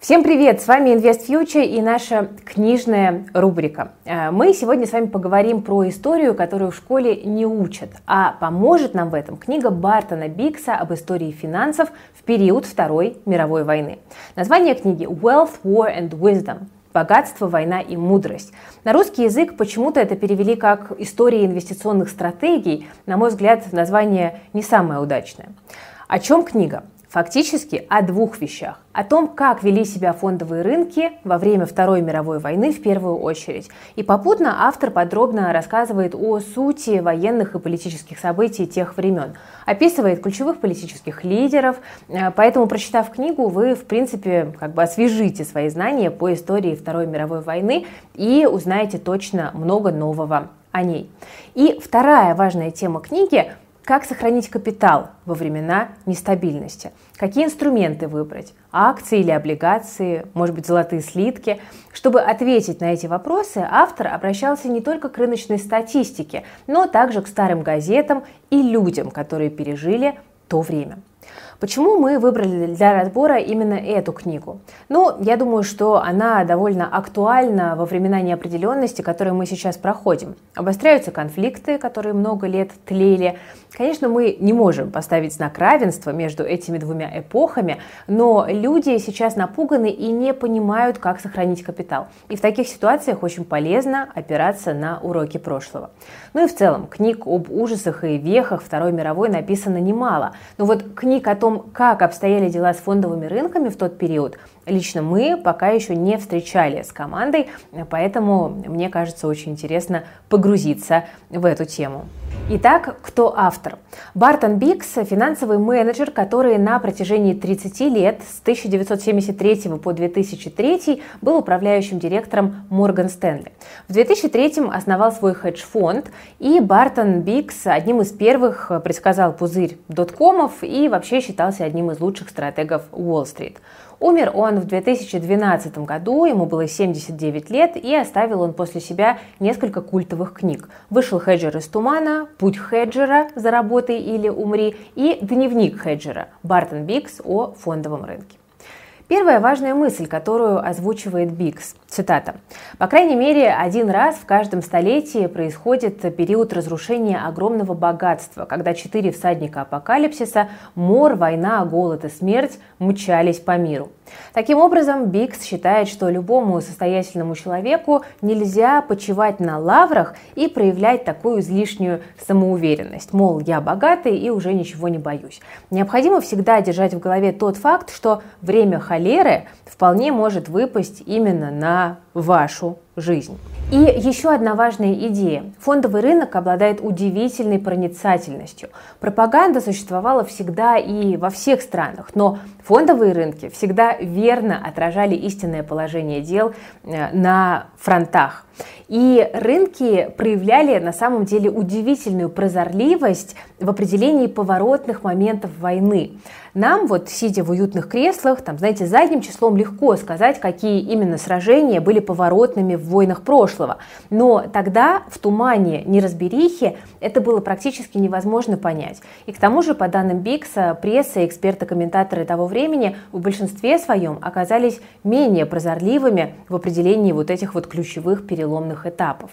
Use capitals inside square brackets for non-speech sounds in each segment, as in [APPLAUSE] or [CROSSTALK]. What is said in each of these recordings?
Всем привет! С вами Invest Future и наша книжная рубрика. Э, мы сегодня с вами поговорим про историю, которую в школе не учат, а поможет нам в этом книга Бартона Бикса об истории финансов в период Второй мировой войны. Название книги Wealth, War and Wisdom Богатство, война и мудрость. На русский язык почему-то это перевели как история инвестиционных стратегий. На мой взгляд, название не самое удачное. О чем книга? Фактически о двух вещах. О том, как вели себя фондовые рынки во время Второй мировой войны в первую очередь. И попутно автор подробно рассказывает о сути военных и политических событий тех времен. Описывает ключевых политических лидеров. Э, поэтому, прочитав книгу, вы, в принципе, как бы освежите свои знания по истории Второй мировой войны и узнаете точно много нового о ней. И вторая важная тема книги как сохранить капитал во времена нестабильности? Какие инструменты выбрать? Акции или облигации? Может быть, золотые слитки? Чтобы ответить на эти вопросы, автор обращался не только к рыночной статистике, но также к старым газетам и людям, которые пережили то время. Почему мы выбрали для разбора именно эту книгу? Ну, я думаю, что она довольно актуальна во времена неопределенности, которые мы сейчас проходим. Обостряются конфликты, которые много лет тлели. Конечно, мы не можем поставить знак равенства между этими двумя эпохами, но люди сейчас напуганы и не понимают, как сохранить капитал. И в таких ситуациях очень полезно опираться на уроки прошлого. Ну и в целом, книг об ужасах и вехах Второй мировой написано немало. Но вот книг о том, как обстояли дела с фондовыми рынками в тот период, лично мы пока еще не встречали с командой, поэтому мне кажется очень интересно погрузиться в эту тему. Итак, кто автор? Бартон Бикс – финансовый менеджер, который на протяжении 30 лет, с 1973 по 2003, был управляющим директором Morgan Stanley. В 2003 основал свой хедж-фонд, и Бартон Биггс одним из первых предсказал пузырь доткомов и вообще считался одним из лучших стратегов Уолл-стрит. Умер он в 2012 году, ему было 79 лет, и оставил он после себя несколько культовых книг. Вышел «Хеджер из тумана», «Путь хеджера. Заработай или умри» и «Дневник хеджера» Бартон Биггс о фондовом рынке. Первая важная мысль, которую озвучивает Бикс, цитата. «По крайней мере, один раз в каждом столетии происходит период разрушения огромного богатства, когда четыре всадника апокалипсиса – мор, война, голод и смерть – мчались по миру. Таким образом, Бикс считает, что любому состоятельному человеку нельзя почивать на лаврах и проявлять такую излишнюю самоуверенность. Мол, я богатый и уже ничего не боюсь. Необходимо всегда держать в голове тот факт, что время холеры вполне может выпасть именно на вашу жизнь. И еще одна важная идея. Фондовый рынок обладает удивительной проницательностью. Пропаганда существовала всегда и во всех странах, но фондовые рынки всегда верно отражали истинное положение дел э, на фронтах. И рынки проявляли на самом деле удивительную прозорливость в определении поворотных моментов войны. Нам вот, сидя в уютных креслах, там, знаете, задним числом легко сказать, какие именно сражения были поворотными в войнах прошлого. Но тогда в тумане неразберихи это было практически невозможно понять. И к тому же, по данным Бикса, пресса и эксперты-комментаторы того времени в большинстве своем оказались менее прозорливыми в определении вот этих вот ключевых переломных этапов.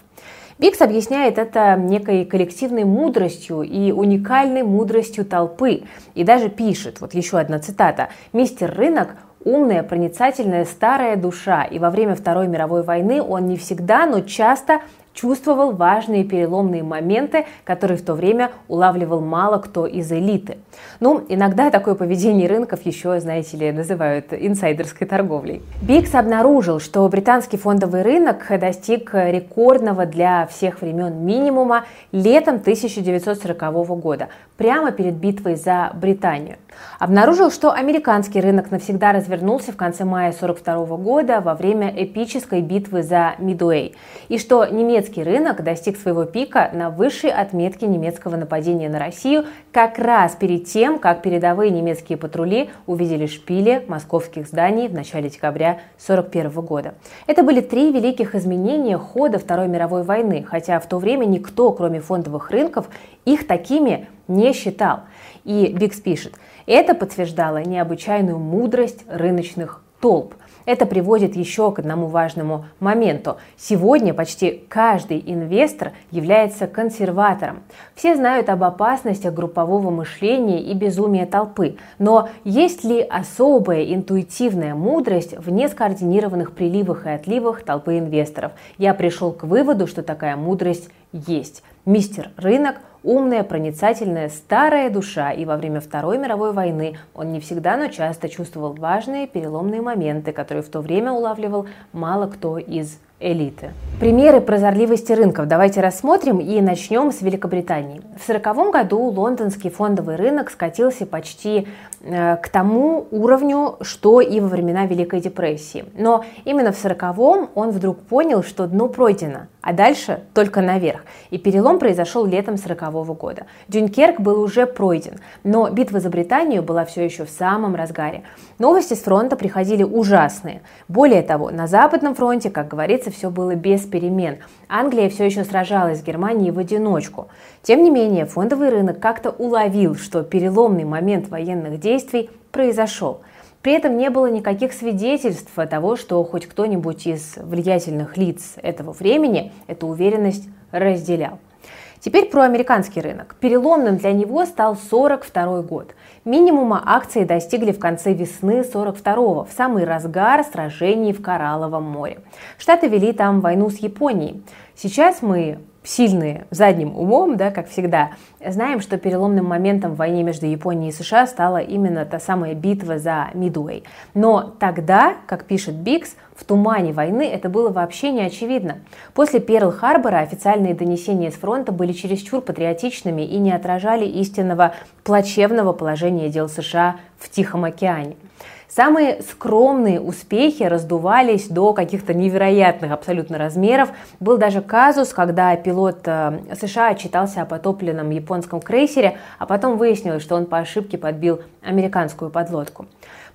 Бикс объясняет это некой коллективной мудростью и уникальной мудростью толпы. И даже пишет, вот еще одна цитата, «Мистер Рынок умная, проницательная, старая душа, и во время Второй мировой войны он не всегда, но часто чувствовал важные переломные моменты, которые в то время улавливал мало кто из элиты. Ну, иногда такое поведение рынков еще, знаете ли, называют инсайдерской торговлей. Бикс обнаружил, что британский фондовый рынок достиг рекордного для всех времен минимума летом 1940 года, прямо перед битвой за Британию. Обнаружил, что американский рынок навсегда развернулся в конце мая 1942 года во время эпической битвы за Мидуэй, и что немецкий немецкий рынок достиг своего пика на высшей отметке немецкого нападения на Россию как раз перед тем, как передовые немецкие патрули увидели шпили московских зданий в начале декабря 1941 года. Это были три великих изменения хода Второй мировой войны, хотя в то время никто, кроме фондовых рынков, их такими не считал. И Бикс пишет, это подтверждало необычайную мудрость рыночных толп – Это приводит еще к одному важному моменту. Сегодня почти каждый инвестор является консерватором. Все знают об опасностях группового мышления и безумия толпы, но есть ли особая интуитивная мудрость в нескоординированных приливах и отливах толпы инвесторов? Я пришел к выводу, что такая мудрость есть. Мистер Рынок – умная, проницательная, старая душа, и во время Второй мировой войны он не всегда, но часто чувствовал важные переломные моменты, которые в то время улавливал мало кто из элиты. Примеры прозорливости рынков давайте рассмотрим и начнем с Великобритании. В 1940 году лондонский фондовый рынок скатился почти э, к тому уровню, что и во времена Великой депрессии. Но именно в 1940 он вдруг понял, что дно пройдено, а дальше только наверх. И перелом произошел летом 1940 года. Дюнкерк был уже пройден, но битва за Британию была все еще в самом разгаре. Новости с фронта приходили ужасные. Более того, на Западном фронте, как говорится, все было без перемен. Англия все еще сражалась с Германией в одиночку. Тем не менее, фондовый рынок как-то уловил, что переломный момент военных действий произошел. При этом не было никаких свидетельств того, что хоть кто-нибудь из влиятельных лиц этого времени эту уверенность разделял. Теперь про американский рынок. Переломным для него стал 42 год. Минимума акции достигли в конце весны 42-го, в самый разгар сражений в Коралловом море. Штаты вели там войну с Японией. Сейчас мы сильные задним умом, да, как всегда, знаем, что переломным моментом в войне между Японией и США стала именно та самая битва за Мидуэй. Но тогда, как пишет Бикс, в тумане войны это было вообще не очевидно. После Перл-Харбора официальные донесения с фронта были чересчур патриотичными и не отражали истинного плачевного положения дел США в Тихом океане. Самые скромные успехи раздувались до каких-то невероятных абсолютно размеров. Был даже казус, когда пилот э, США отчитался о потопленном японском крейсере, а потом выяснилось, что он по ошибке подбил американскую подлодку.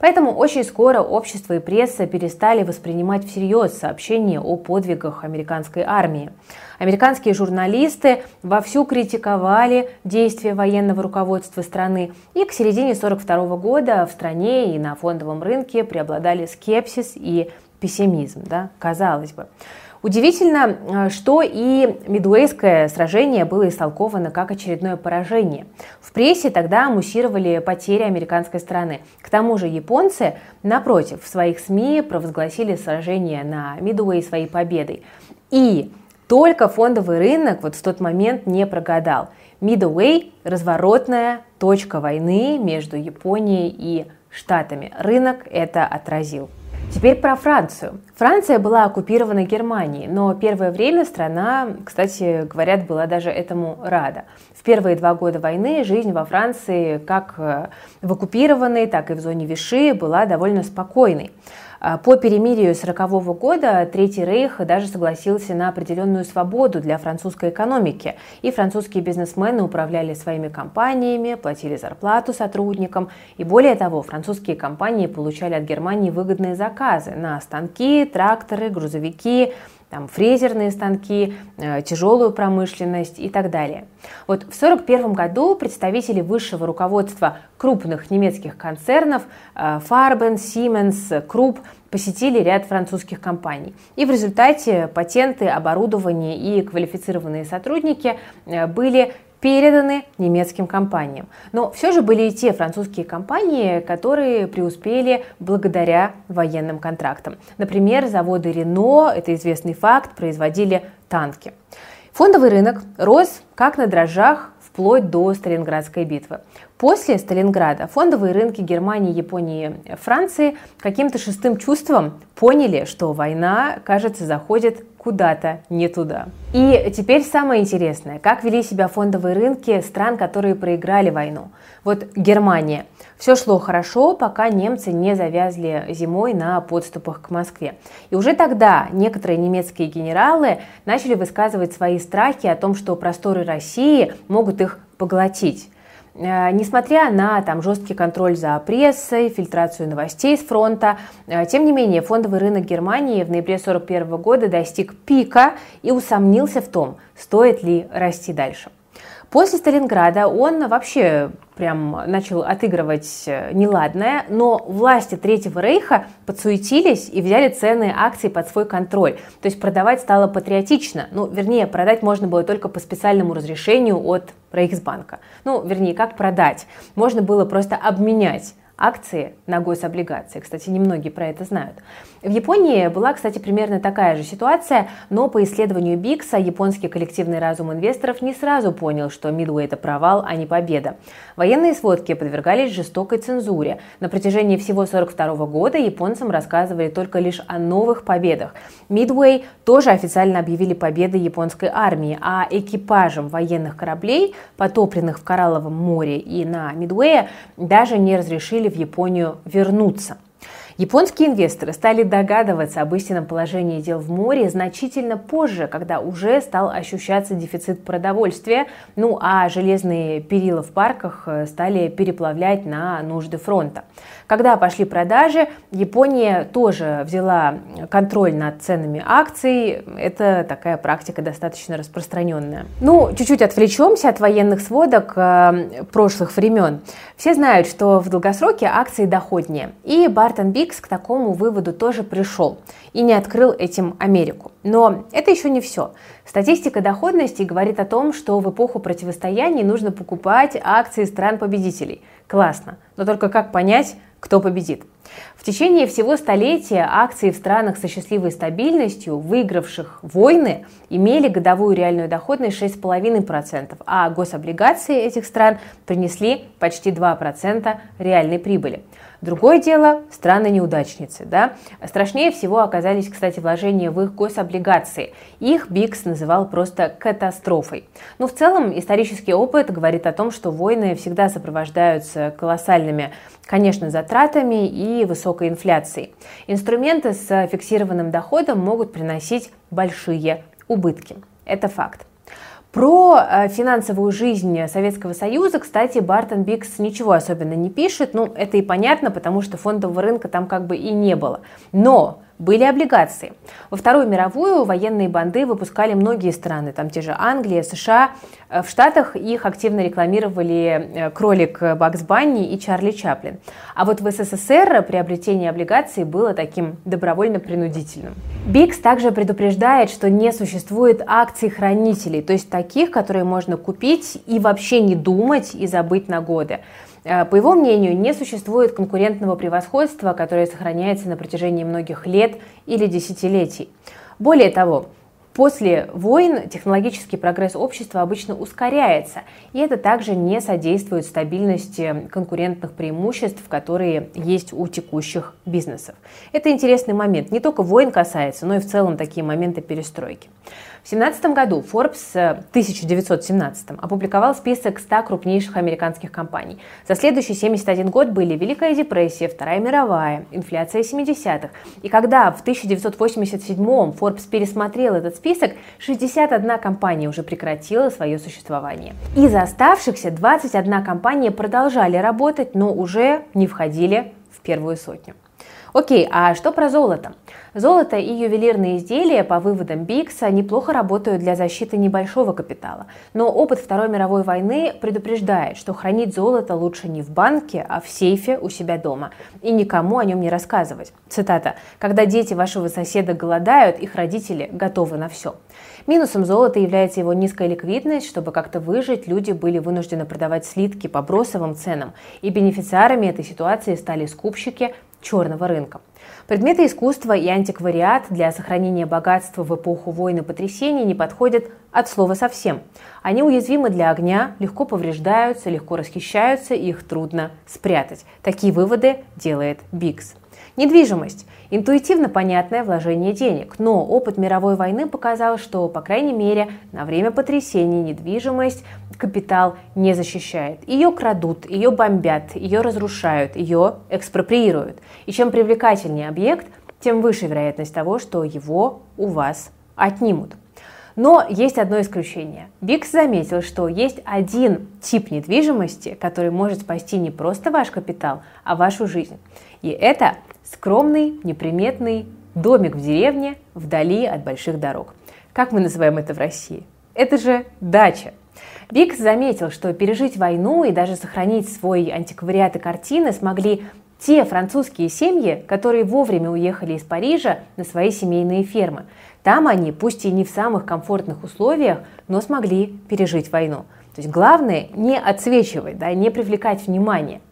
Поэтому очень скоро общество и пресса перестали воспринимать всерьез сообщения о подвигах американской армии. Американские журналисты вовсю критиковали действия военного руководства страны, и к середине 1942 года в стране и на фондовом рынке преобладали скепсис и пессимизм, да, казалось бы. Удивительно, э, что и Мидуэйское сражение было истолковано как очередное поражение. В прессе тогда муссировали потери американской стороны. К тому же японцы, напротив, в своих СМИ провозгласили сражение на Мидуэй своей победой. И только фондовый рынок вот в тот момент не прогадал. Мидуэй – разворотная точка войны между Японией и Штатами. Рынок это отразил. Теперь про Францию. Франция была оккупирована Германией, но первое время страна, кстати, говорят, была даже этому рада. В первые два года войны жизнь во Франции как э, в оккупированной, так и в зоне Виши была довольно спокойной. А, по перемирию 1940 года Третий Рейх даже согласился на определенную свободу для французской экономики, и французские бизнесмены управляли своими компаниями, платили зарплату сотрудникам, и более того, французские компании получали от Германии выгодные заказы на станки, тракторы, грузовики, там, фрезерные станки, э, тяжелую промышленность и так далее. Вот в 1941 году представители высшего руководства крупных немецких концернов э, Farben, Siemens, Krupp посетили ряд французских компаний. И в результате патенты, оборудование и квалифицированные сотрудники э, были переданы немецким компаниям. Но все же были и те французские компании, которые преуспели благодаря военным контрактам. Например, заводы Рено, это известный факт, производили танки. Фондовый рынок рос как на дрожжах вплоть до Сталинградской битвы. После Сталинграда фондовые рынки Германии, Японии, Франции каким-то шестым чувством поняли, что война, кажется, заходит куда-то не туда. И теперь самое интересное, как вели себя фондовые рынки стран, которые проиграли войну. Вот Германия. Все шло хорошо, пока немцы не завязли зимой на подступах к Москве. И уже тогда некоторые немецкие генералы начали высказывать свои страхи о том, что просторы России могут их поглотить. Э, несмотря на там, жесткий контроль за прессой, фильтрацию новостей с фронта, э, тем не менее фондовый рынок Германии в ноябре 1941 года достиг пика и усомнился в том, стоит ли расти дальше. После Сталинграда он вообще прям начал отыгрывать э, неладное, но власти Третьего Рейха подсуетились и взяли ценные акции под свой контроль. То есть продавать стало патриотично. Ну, вернее, продать можно было только по специальному разрешению от Рейхсбанка. Ну, вернее, как продать? Можно было просто обменять акции на гособлигации. Кстати, немногие про это знают. В Японии была, кстати, примерно такая же ситуация, но по исследованию Бикса японский коллективный разум инвесторов не сразу понял, что Мидуэй это провал, а не победа. Военные сводки подвергались жестокой цензуре. На протяжении всего 1942 года японцам рассказывали только лишь о новых победах. Мидуэй тоже официально объявили победы японской армии, а экипажам военных кораблей, потопленных в Коралловом море и на Мидуэе, даже не разрешили в Японию вернуться. Японские инвесторы стали догадываться об истинном положении дел в море значительно позже, когда уже стал ощущаться дефицит продовольствия, ну а железные перила в парках э, стали переплавлять на нужды фронта. Когда пошли продажи, Япония тоже взяла контроль над ценами акций. Это такая практика достаточно распространенная. Ну, чуть-чуть отвлечемся от военных сводок э, прошлых времен. Все знают, что в долгосроке акции доходнее. И Бартон Бикс к такому выводу тоже пришел и не открыл этим Америку. Но это еще не все. Статистика доходности говорит о том, что в эпоху противостояний нужно покупать акции стран-победителей. Классно. Но только как понять, кто победит. В течение всего столетия акции в странах со счастливой стабильностью, выигравших войны, имели годовую реальную доходность 6,5%, а гособлигации этих стран принесли почти 2% реальной прибыли. Другое дело – страны-неудачницы. Да? Страшнее всего оказались, кстати, вложения в их гособлигации. Их Бикс называл просто катастрофой. Но в целом исторический опыт говорит о том, что войны всегда сопровождаются колоссальными, конечно, затратами и высокой инфляцией. Инструменты с фиксированным доходом могут приносить большие убытки. Это факт. Про э, финансовую жизнь Советского Союза, кстати, Бартон Бикс ничего особенно не пишет. Ну, это и понятно, потому что фондового рынка там как бы и не было. Но были облигации. Во Вторую мировую военные банды выпускали многие страны, там те же Англия, США. Э, в Штатах их активно рекламировали э, кролик Бакс Банни и Чарли Чаплин. А вот в СССР приобретение облигаций было таким добровольно-принудительным. Бикс также предупреждает, что не существует акций хранителей, то есть таких, которые можно купить и вообще не думать и забыть на годы. Э, по его мнению, не существует конкурентного превосходства, которое сохраняется на протяжении многих лет или десятилетий. Более того, После войн технологический прогресс общества обычно ускоряется, и это также не содействует стабильности конкурентных преимуществ, которые есть у текущих бизнесов. Это интересный момент. Не только войн касается, но и в целом такие моменты перестройки. В 2017 году Forbes, 1917, э, опубликовал список 100 крупнейших американских компаний. За следующий 71 год были Великая депрессия, Вторая мировая, инфляция 70-х. И когда в 1987-м Forbes пересмотрел этот список, 61 компания уже прекратила свое существование. Из оставшихся 21 компания продолжали работать, но уже не входили в первую сотню. Окей, а что про золото? Золото и ювелирные изделия, по выводам Бикса, неплохо работают для защиты небольшого капитала. Но опыт Второй мировой войны предупреждает, что хранить золото лучше не в банке, а в сейфе у себя дома. И никому о нем не рассказывать. Цитата. «Когда дети вашего соседа голодают, их родители готовы на все». Минусом золота является его низкая ликвидность. Чтобы как-то выжить, люди были вынуждены продавать слитки по бросовым ценам. И бенефициарами этой ситуации стали скупщики, черного рынка. Предметы искусства и антиквариат для сохранения богатства в эпоху войн и потрясений не подходят от слова совсем. Они уязвимы для огня, легко повреждаются, легко расхищаются, их трудно спрятать. Такие выводы делает Бикс. Недвижимость – интуитивно понятное вложение денег, но опыт мировой войны показал, что, по крайней мере, на время потрясений недвижимость капитал не защищает. Ее крадут, ее бомбят, ее разрушают, ее экспроприируют. И чем привлекательнее объект, тем выше вероятность того, что его у вас отнимут. Но есть одно исключение. Бикс заметил, что есть один тип недвижимости, который может спасти не просто ваш капитал, а вашу жизнь. И это скромный, неприметный домик в деревне вдали от больших дорог. Как мы называем это в России? Это же дача. Бикс заметил, что пережить войну и даже сохранить свой антиквариат и картины смогли те французские семьи, которые вовремя уехали из Парижа на свои семейные фермы. Там они, пусть и не в самых комфортных условиях, но смогли пережить войну. То есть главное не отсвечивать, да, не привлекать внимание –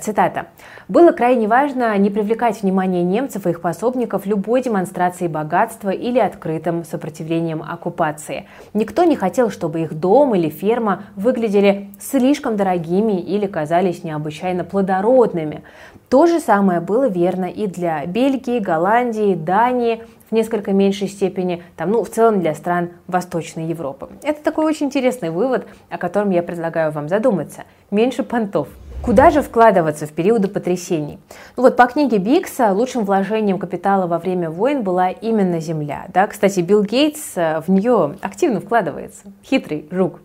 цитата. «Было крайне важно не привлекать внимание немцев и их пособников любой демонстрацией богатства или открытым сопротивлением оккупации. Никто не хотел, чтобы их дом или ферма выглядели слишком дорогими или казались необычайно плодородными. То же самое было верно и для Бельгии, Голландии, Дании, в несколько меньшей степени, там, ну, в целом для стран Восточной Европы. Это такой очень интересный вывод, о котором я предлагаю вам задуматься. Меньше понтов. Куда же вкладываться в периоды потрясений? Ну вот по книге Бикса лучшим вложением капитала во время войн была именно земля. Да? Кстати, Билл Гейтс э, в нее активно вкладывается. Хитрый жук.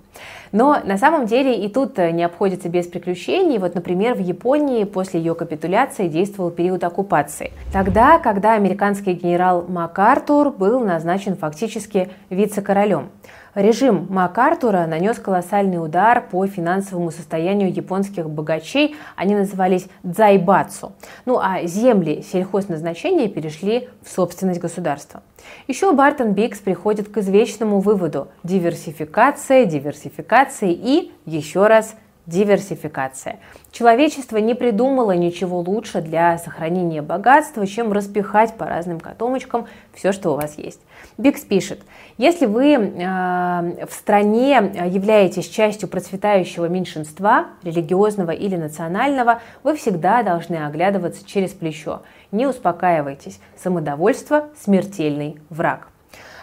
Но на самом деле и тут э, не обходится без приключений. Вот, например, в Японии после ее капитуляции действовал период оккупации. Тогда, когда американский генерал МакАртур был назначен фактически вице-королем. Режим МакАртура нанес колоссальный удар по финансовому состоянию японских богачей. Они назывались дзайбацу. Ну а земли сельхозназначения перешли в собственность государства. Еще Бартон Бикс приходит к извечному выводу – диверсификация, диверсификация и еще раз диверсификация. Человечество не придумало ничего лучше для сохранения богатства, чем распихать по разным котомочкам все, что у вас есть. Бикс пишет, если вы э, в стране являетесь частью процветающего меньшинства, религиозного или национального, вы всегда должны оглядываться через плечо. Не успокаивайтесь. Самодовольство – смертельный враг.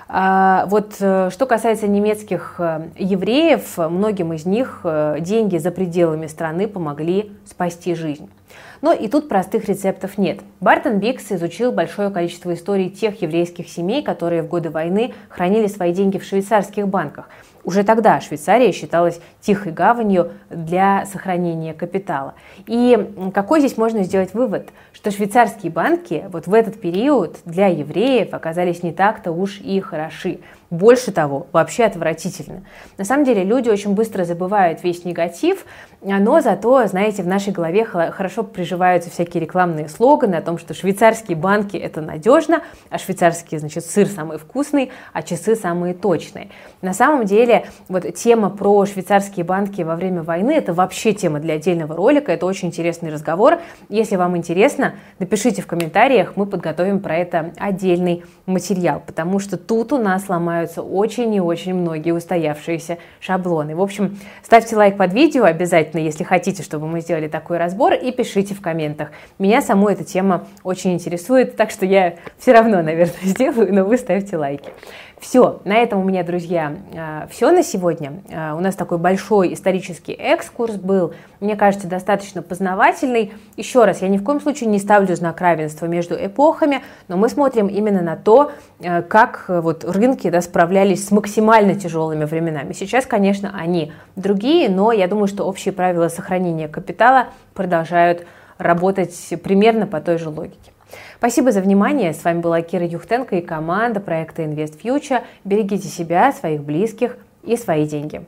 А, вот э, что касается немецких э, евреев, многим из них э, деньги за пределами страны помогли спасти жизнь. Но и тут простых рецептов нет. Бартон Бикс изучил большое количество историй тех еврейских семей, которые в годы войны хранили свои деньги в швейцарских банках. Уже тогда Швейцария считалась тихой гаванью для сохранения капитала. И какой здесь можно сделать вывод? Что швейцарские банки вот в этот период для евреев оказались не так-то уж и хороши. Больше того, вообще отвратительно. На самом деле люди очень быстро забывают весь негатив, но зато, знаете, в нашей голове хорошо приживаются всякие рекламные слоганы о том, что швейцарские банки это надежно, а швейцарский, значит, сыр самый вкусный, а часы самые точные. На самом деле, вот тема про швейцарские банки во время войны, это вообще тема для отдельного ролика, это очень интересный разговор. Если вам интересно, напишите в комментариях, мы подготовим про это отдельный материал, потому что тут у нас ломают ломаются очень и очень многие устоявшиеся шаблоны. В общем, ставьте лайк под видео обязательно, если хотите, чтобы мы сделали такой разбор, и пишите в комментах. Меня саму эта тема очень интересует, так что я все равно, наверное, [LAUGHS] сделаю, но вы ставьте лайки. Все, на этом у меня, друзья, а, все на сегодня. А, у нас такой большой исторический экскурс был, мне кажется, достаточно познавательный. Еще раз, я ни в коем случае не ставлю знак равенства между эпохами, но мы смотрим именно на то, а, как вот рынки да, справлялись с максимально тяжелыми временами. Сейчас, конечно, они другие, но я думаю, что общие правила сохранения капитала продолжают работать примерно по той же логике. Спасибо за внимание. С вами была Кира Юхтенко и команда проекта Invest Future. Берегите себя, своих близких и свои деньги.